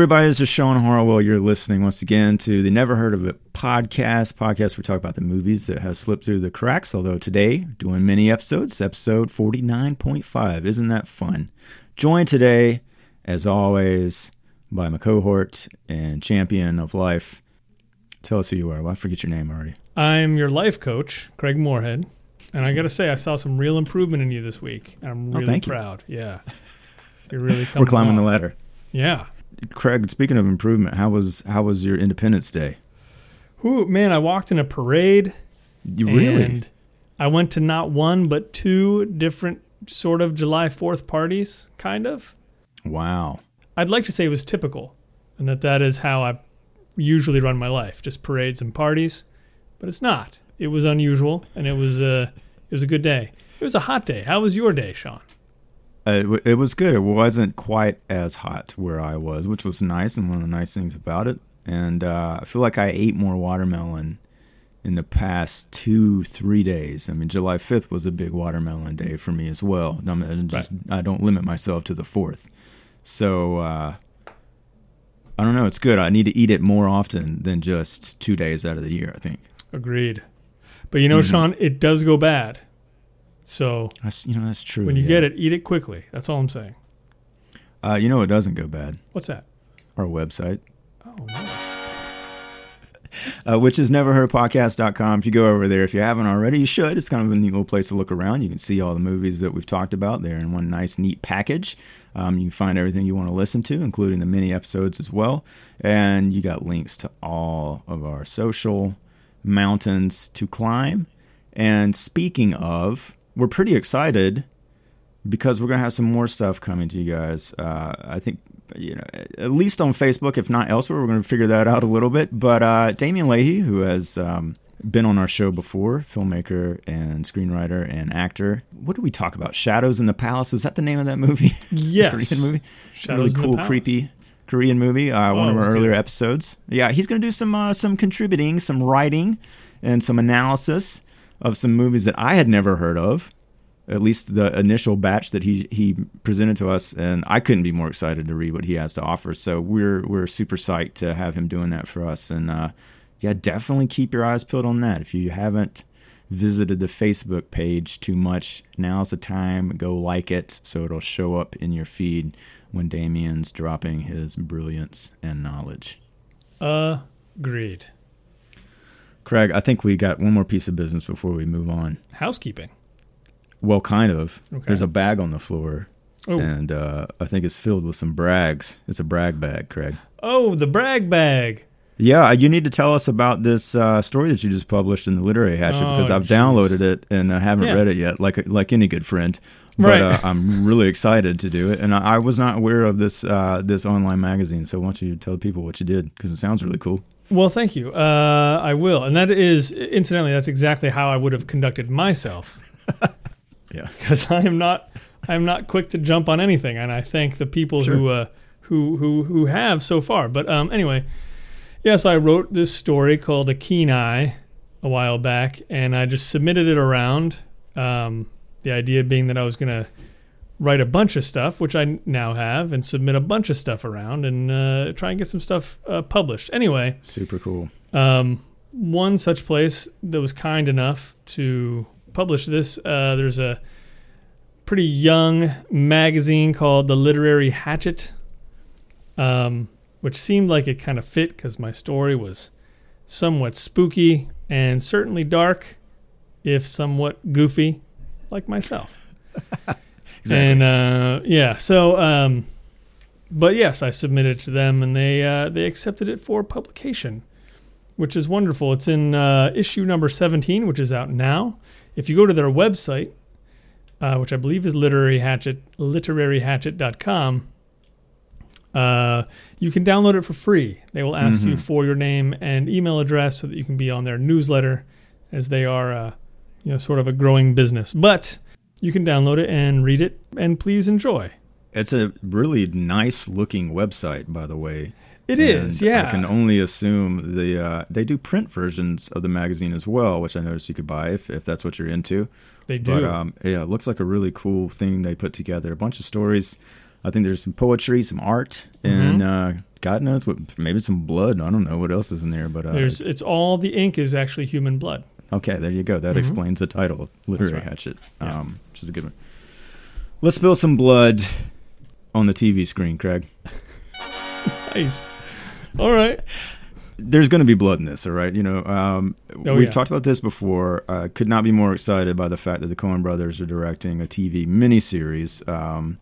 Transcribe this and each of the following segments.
everybody, this is Sean Harwell. You're listening once again to the Never Heard of It podcast. Podcast we talk about the movies that have slipped through the cracks. Although today, doing mini episodes, episode 49.5. Isn't that fun? Joined today, as always, by my cohort and champion of life. Tell us who you are. Well, I forget your name already. I'm your life coach, Craig Moorhead. And I got to say, I saw some real improvement in you this week. I'm Oh, really you. proud. Yeah. You're really We're climbing the ladder. Yeah. Craig, speaking of improvement, how was how was your Independence Day? Ooh, man, I walked in a parade. You really? And I went to not one, but two different sort of July 4th parties, kind of. Wow. I'd like to say it was typical and that that is how I usually run my life, just parades and parties, but it's not. It was unusual and it was a it was a good day. It was a hot day. How was your day, Sean? Uh, it, w- it was good. It wasn't quite as hot where I was, which was nice and one of the nice things about it. And uh, I feel like I ate more watermelon in the past two, three days. I mean, July 5th was a big watermelon day for me as well. I, mean, just, I don't limit myself to the 4th. So uh, I don't know. It's good. I need to eat it more often than just two days out of the year, I think. Agreed. But you know, Mhm. Sean, it does go bad. So That's, you know, that's true. when you yeah. get it, eat it quickly. That's all I'm saying. Uh, you know, it doesn't go bad. What's that? Our website. Oh, nice. uh, which is neverheardpodcast.com. If you go over there, if you haven't already, you should. It's kind of a neat little place to look around. You can see all the movies that we've talked about there in one nice, neat package. Um, you can find everything you want to listen to, including the mini episodes as well. And you got links to all of our social mountains to climb. And speaking of, we're pretty excited because we're going to have some more stuff coming to you guys. Uh, I think, you know, at least on Facebook, if not elsewhere, we're going to figure that out a little bit. But uh, Damian Leahy, who has um, been on our show before, filmmaker and screenwriter and actor. What did we talk about? Shadows in the Palace. Is that the name of that movie? Yes. Korean movie. Shadows really cool, creepy Korean movie. Uh, one Oh, of our earlier good. episodes. Yeah, he's going to do some uh, some contributing, some writing, and some analysis of some movies that I had never heard of. At least the initial batch that he he presented to us, and I couldn't be more excited to read what he has to offer. So we're we're super psyched to have him doing that for us, and uh, yeah, definitely keep your eyes peeled on that. If you haven't visited the Facebook page too much, now's the time. Go like it so it'll show up in your feed when Damien's dropping his brilliance and knowledge. Agreed. Craig, I think we got one more piece of business before we move on. Housekeeping. Well, kind of. Okay. There's a bag on the floor, Oh, and uh, I think it's filled with some brags. It's a brag bag, Craig. oh, the brag bag. Yeah, you need to tell us about this uh, story that you just published in the Literary Hatchet Oh, because I've jeez. downloaded it and I haven't Yeah. read it yet, like like any good friend. But Right. uh, I'm really excited to do it, and I, I was not aware of this uh, this online magazine. So why don't you tell people what you did because it sounds really cool. Well, thank you. Uh, I will, and that is incidentally that's exactly how I would have conducted myself. Yeah. because I am not I am not quick to jump on anything, and I thank the people Sure. who uh, who who who have so far. But um, anyway, yes, I wrote this story called A Keen Eye a while back, and I just submitted it around. Um, the idea being that I was going to write a bunch of stuff, which I now have, and submit a bunch of stuff around, and uh, try and get some stuff uh, published. Anyway, Super cool. um, one such place that was kind enough to publish this, uh, there's a pretty young magazine called The Literary Hatchet, um, which seemed like it kind of fit because my story was somewhat spooky and certainly dark, if somewhat goofy, like myself. Exactly. And uh, yeah, so um, but yes, I submitted it to them, and they uh, they accepted it for publication, which is wonderful. It's in uh, issue number seventeen, which is out now. If you go to their website, uh, which I believe is literary hatchet literaryhatchet.com, uh, you can download it for free. They will ask you Mhm. for your name and email address so that you can be on their newsletter, as they are, uh, you know, sort of a growing business. But you can download it and read it, and please enjoy. It's a really nice looking website, by the way. It And is, yeah. I can only assume the uh, they do print versions of the magazine as well, which I noticed you could buy if, if that's what you're into. they do. But um, yeah, it looks like a really cool thing they put together. A bunch of stories. I think there's some poetry, some art, and uh, God knows what. Maybe some blood. I don't know what else is in there, but uh, There's it's- it's all the ink is actually human blood. okay. There you go. That Mhm. explains the title, literary right. hatchet, Yeah. um, which is a good one. Let's spill some blood on the TV screen, Craig. Nice. All right. there's going to be blood in this, all right? You know, um, Oh, we've yeah. talked about this before. Uh, could not be more excited by the fact that the Coen brothers are directing a TV miniseries um,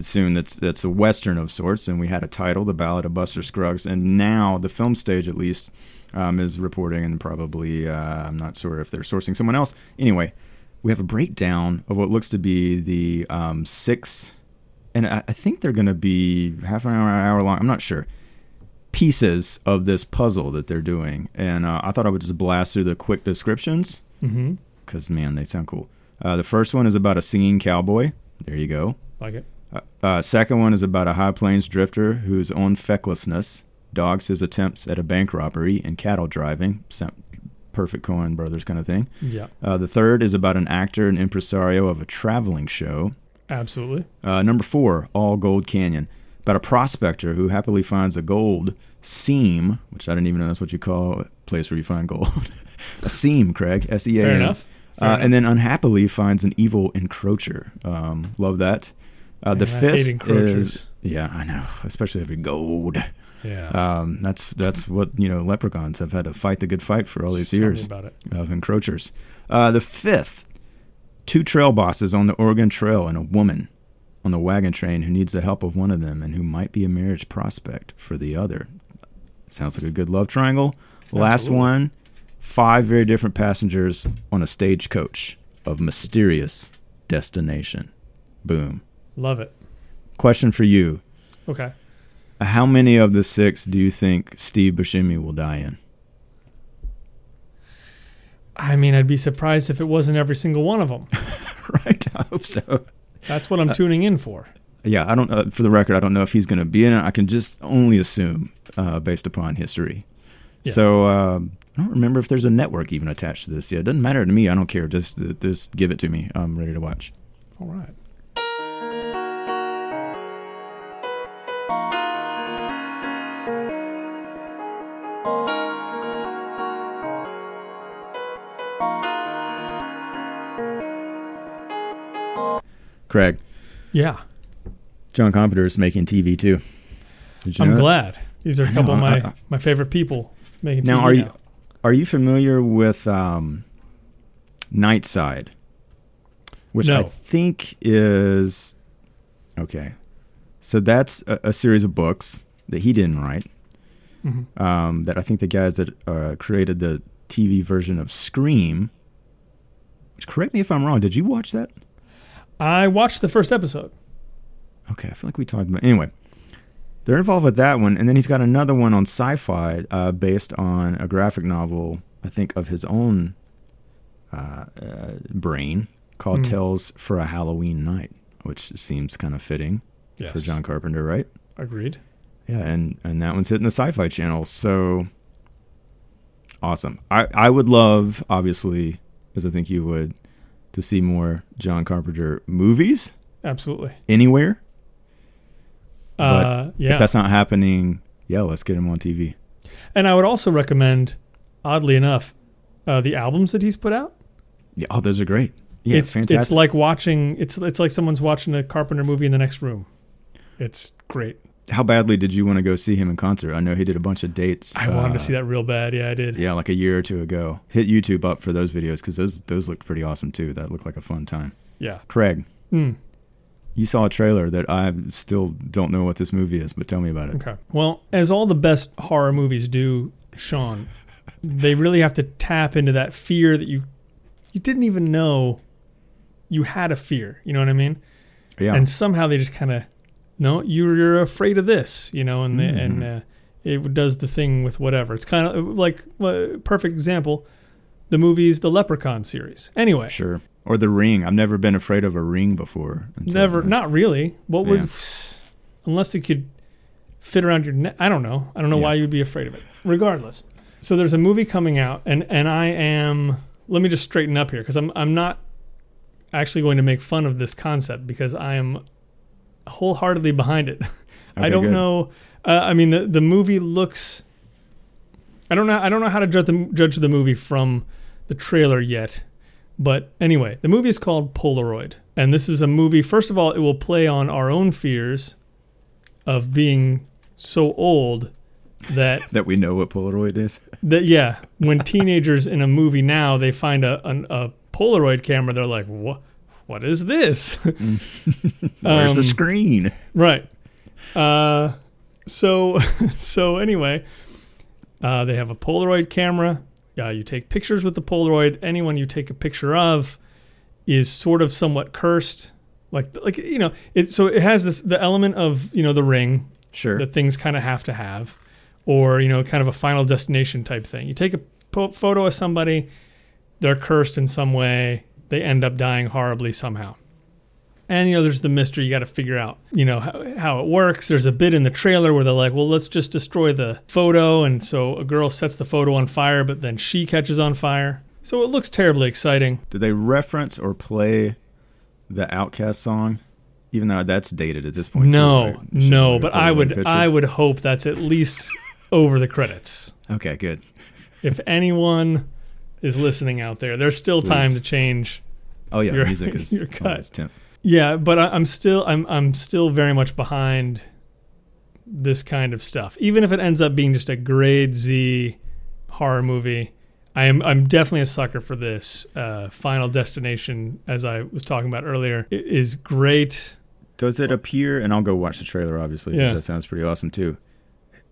soon. That's that's a western of sorts, and we had a title, "The Ballad of Buster Scruggs," and now the film stage, at least, um, is reporting, and probably uh, I'm not sure if they're sourcing someone else. Anyway, we have a breakdown of what looks to be the um, six, and I, I think they're going to be half an hour, hour long. I'm not sure pieces of this puzzle that they're doing. And uh, I thought I would just blast through the quick descriptions Mm-hmm. because, man, they sound cool. Uh, the first one is about a singing cowboy. There you go. Like it. Uh, uh, second one is about a high plains drifter whose own fecklessness dogs his attempts at a bank robbery and cattle driving. Perfect Coen Brothers kind of thing. Yeah. Uh, the third is about an actor and impresario of a traveling show. Absolutely. Uh, number four, All Gold Canyon, about a prospector who happily finds a gold seam, which I didn't even know that's what you call a place where you find gold. a seam, Craig, S E A Fair enough. Fair Uh, enough. and then unhappily finds an evil encroacher. Um, love that. Uh, the Man, fifth is yeah, I know, especially every gold. Yeah. Um, that's that's what you know. Leprechauns have had to fight the good fight for all these me years of encroachers. Uh, the fifth, two trail bosses on the Oregon Trail and a woman on the wagon train who needs the help of one of them and who might be a marriage prospect for the other. Sounds like a good love triangle. Last Absolutely. one, five very different passengers on a stagecoach of mysterious destination. Boom. Love it. Question for you. Okay. How many of the six do you think Steve Buscemi will die in? I mean, I'd be surprised if it wasn't every single one of them. right? I hope so. That's what I'm tuning in for. Yeah, I don't. Uh, for the record, I don't know if he's going to be in it. I can just only assume uh, based upon history. Yeah. So um, I don't remember if there's a network even attached to this. Yeah, it doesn't matter to me. I don't care. Just just give it to me. I'm ready to watch. All right. Craig, Yeah. John Carpenter is making TV too. I'm that? glad. These are a couple know, of my, I- my favorite people making Now, TV are you are you familiar with um, Nightside? Which I think is okay. So that's a, a series of books that he didn't write. Mhm. um, that I think the guys that uh, created the TV version of Scream. Which, correct me if I'm wrong. Did you watch that? I watched the first episode. Okay, I feel like we talked about. Anyway, they're involved with that one, and then he's got another one on Sci-Fi uh, based on a graphic novel, I think, of his own uh, uh, brain called Hmm. "Tales for a Halloween Night," which seems kind of fitting Yes. for John Carpenter, right? Agreed. Yeah, and and that one's hitting the Sci-Fi Channel, so awesome. I I would love, obviously, as I think you would, to see more John Carpenter movies Absolutely. anywhere. Uh, yeah. If that's not happening, yeah, let's get him on TV. And I would also recommend, oddly enough, uh, the albums that he's put out. Yeah, oh, those are great. Yeah, it's fantastic. it's like watching it's it's like someone's watching a Carpenter movie in the next room. It's great. How badly did you want to go see him in concert? I know he did a bunch of dates. I wanted uh, to see that real bad. Yeah, I did. Yeah, like a year or two ago. Hit YouTube up for those videos because those those looked pretty awesome too. That looked like a fun time. Yeah. Craig, Mm, you saw a trailer that I still don't know what this movie is, but tell me about it. okay. Well, as all the best horror movies do, Sean, they really have to tap into that fear that you you didn't even know you had a fear. You know what I mean? Yeah, and somehow they just kind of no you're, you're afraid of this you know and Mhm. and uh, it does the thing with whatever it's kind of like uh, perfect example the movies the leprechaun series anyway sure. Or the Ring. I've never been afraid of a ring before. never not really what would unless it could fit around your neck i don't know i don't know Yeah. why you'd be afraid of it regardless so there's a movie coming out and and i am let me just straighten up here because i'm i'm not actually going to make fun of this concept because i am wholeheartedly behind it. I don't good. know. Uh, I mean, the the movie looks. I don't know. I don't know how to judge the judge the movie from the trailer yet. But anyway, the movie is called Polaroid, and this is a movie. First of all, it will play on our own fears of being so old that That we know what Polaroid is. that yeah, when teenagers in a movie now they find a an, a Polaroid camera, they're like, "What? What is this?" Where's the Um, screen? Right. Uh, so so anyway, uh, they have a Polaroid camera. Uh, you take pictures with the Polaroid. Anyone you take a picture of is sort of somewhat cursed. Like like you know it. So it has this the element of you know the ring Sure. that things kind of have to have, or you know kind of a final destination type thing. You take a po- photo of somebody, they're cursed in some way. They end up dying horribly somehow. And you know, there's the mystery. You got to figure out, you know, how, how it works. There's a bit in the trailer where they're like, "Well, let's just destroy the photo," and so a girl sets the photo on fire, but then she catches on fire. So it looks terribly exciting. Did they reference or play the OutKast song? Even though that's dated at this point. too, No, right? No, but I would, picture? I would hope that's at least over the credits. Okay, good. If anyone is listening out there, there's still time to change Oh yeah, Your- music is your cut. temp. Yeah, but I, I'm still I'm I'm still very much behind this kind of stuff. Even if it ends up being just a grade Z horror movie, I am I'm definitely a sucker for this. Uh, Final Destination, as I was talking about earlier, is great. Does it appear? And I'll go watch the trailer, obviously, because Yeah. that sounds pretty awesome too.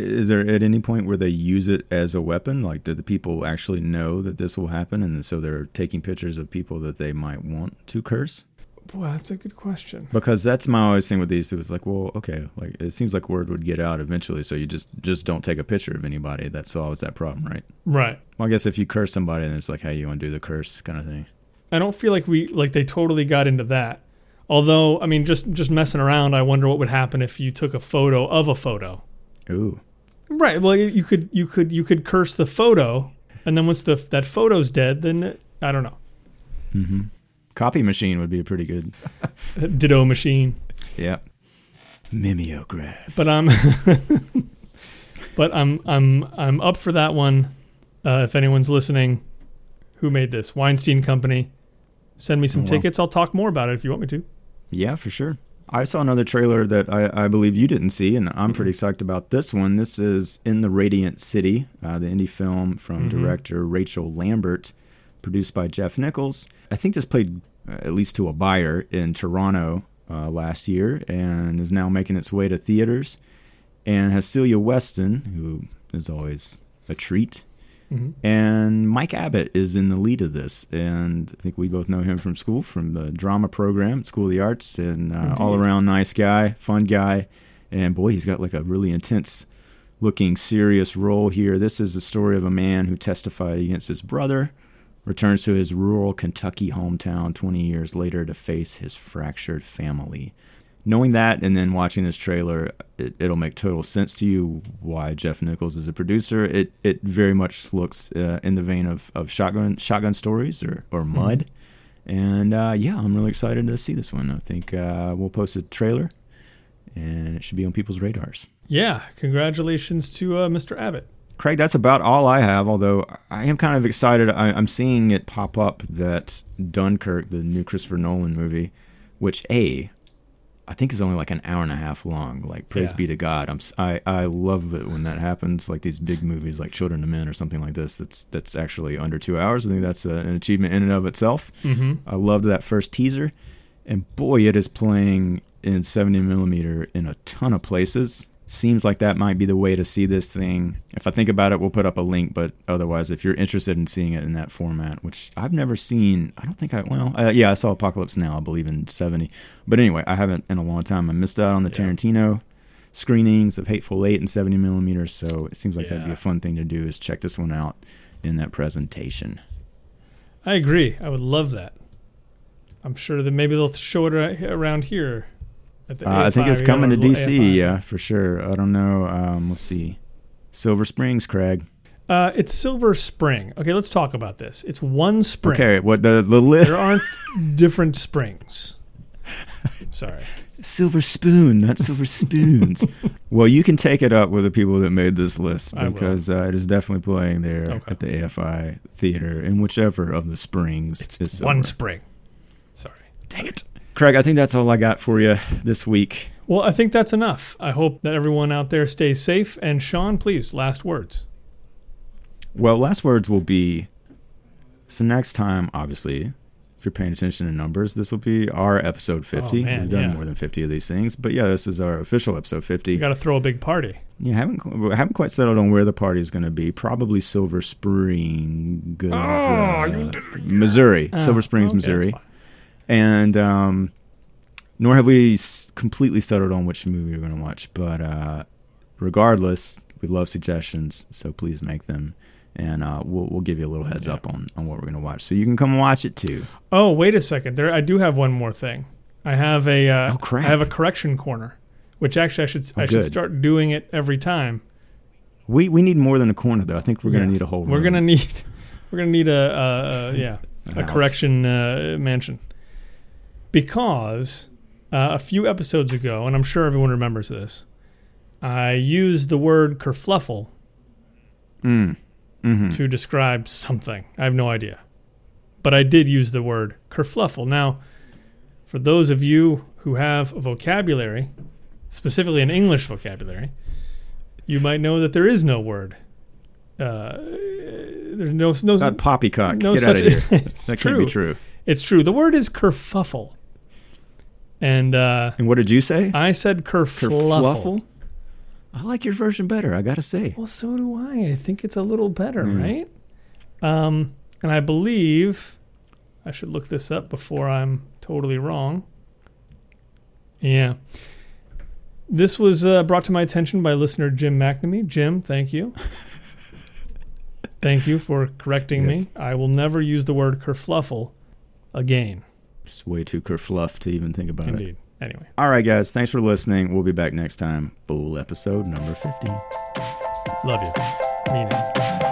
Is there at any point where they use it as a weapon? Like, do the people actually know that this will happen, and so they're taking pictures of people that they might want to curse? Boy, that's a good question. Because that's my always thing with these. It was like, well, okay, like it seems like word would get out eventually, so you just just don't take a picture of anybody. That solves that problem, right? Right. Well, I guess if you curse somebody, then it's like, hey, you want to do the curse kind of thing. I don't feel like we like they totally got into that. Although, I mean, just just messing around, I wonder what would happen if you took a photo of a photo. Ooh, Right. Well, you could you could you could curse the photo, and then once the that photo's dead, then it, I don't know. mm-hmm. copy machine would be a pretty good. Ditto machine. Yeah, mimeograph. But I'm but I'm I'm I'm up for that one. Uh, if anyone's listening, who made this Weinstein Company, send me some Oh, wow. tickets. I'll talk more about it if you want me to. Yeah, for sure. I saw another trailer that I, I believe you didn't see, and I'm pretty psyched about this one. This is In the Radiant City, uh, the indie film from Mhm. director Rachel Lambert, produced by Jeff Nichols. I think this played uh, at least to a buyer in Toronto uh, last year and is now making its way to theaters. And has Celia Weston, who is always a treat, Mhm. and Mike Abbott is in the lead of this, and I think we both know him from school, from the drama program, at School of the Arts, and uh, all around nice guy, fun guy, and boy, he's got like a really intense looking, serious role here. This is the story of a man who testified against his brother, returns to his rural Kentucky hometown 20 years later to face his fractured family. Knowing that and then watching this trailer, it, it'll make total sense to you why Jeff Nichols is a producer. It it very much looks uh, in the vein of, of shotgun shotgun stories or or Mud, and uh, yeah, I'm really excited to see this one. I think uh, we'll post a trailer, and it should be on people's radars. Yeah, congratulations to uh, Mr. Abbott. Craig, that's about all I have. Although I am kind of excited. I, I'm seeing it pop up that Dunkirk, the new Christopher Nolan movie, which a I think is only like an hour and a half long. Like praise Yeah. be to God. I'm I I love it when that happens. Like these big movies, like Children of Men or something like this. That's that's actually under two hours. I think that's a, an achievement in and of itself. Mm-hmm. I loved that first teaser, and boy, it is playing in 70 millimeter in a ton of places. Seems like that might be the way to see this thing. If I think about it, we'll put up a link. But otherwise, if you're interested in seeing it in that format, which I've never seen, I don't think I well, uh, yeah, I saw Apocalypse Now, I believe in 70. But anyway, I haven't in a long time. I missed out on the Yeah. Tarantino screenings of Hateful Eight and 70 millimeters, So it seems like that'd be a fun thing to do. Is check this one out in that presentation. I agree. I would love that. I'm sure that maybe they'll show it ar- around here. Uh, I think it's coming to DC, yeah, for sure. I don't know. Um, let's see. Silver Springs, Craig. Uh, it's Silver Spring. Okay, let's talk about this. It's one spring. Okay, what the the list? There aren't different springs. Sorry. Silver spoon, not silver spoons. well, you can take it up with the people that made this list because uh, it is definitely playing there Okay. at the AFI theater in whichever of the springs. It's is one spring. Sorry. Dang it. Craig, I think that's all I got for you this week. Well, I think that's enough. I hope that everyone out there stays safe. And Sean, please, last words. Well, last words will be so next time, obviously, if you're paying attention to numbers, this will be our episode 50. Oh, man, We've done yeah. more than 50 of these things, but yeah, this is our official episode 50. You got to throw a big party. Yeah, haven't haven't quite settled on where the party is going to be. Probably Silver Springs, Oh, uh, you did it again. Missouri, Oh, Silver Springs, okay, Missouri. And um, nor have we s- completely settled on which movie we're going to watch. But uh, regardless, we love suggestions, so please make them, and uh, we'll we'll give you a little heads Yeah. up on on what we're going to watch, so you can come watch it too. Oh, wait a second. There, I do have one more thing. I have a. Uh, Oh. I have a correction corner, which actually I should Oh, I should start doing it every time. We we need more than a corner though. I think we're going to Yeah. need a whole. We're gonna need. We're gonna need a, a, a yeah a house. correction uh, mansion because uh, a few episodes ago, and I'm sure everyone remembers this. I used the word kerfluffle Mm. hmm to describe something. I have no idea. But I did use the word kerfluffle. Now, for those of you who have a vocabulary, specifically an English vocabulary, you might know that there is no word. Uh, there's no no. God, poppycock, no get such. out of here. That can't be true. It's true. The word is kerfuffle, and uh, And what did you say? I said kerfluffle. Kerfluffle? I like your version better. I gotta say. Well, so do I. I think it's a little better, Mm. right? Um, and I believe I should look this up before I'm totally wrong. Yeah. This was uh, brought to my attention by listener Jim McNamee. Jim, thank you. thank you for correcting Yes. me. I will never use the word kerfluffle again. It's way too kerfluff to even think about it. Indeed. Anyway, All right, guys. Thanks for listening. We'll be back next time. Full episode number fifty. love you. Mean it.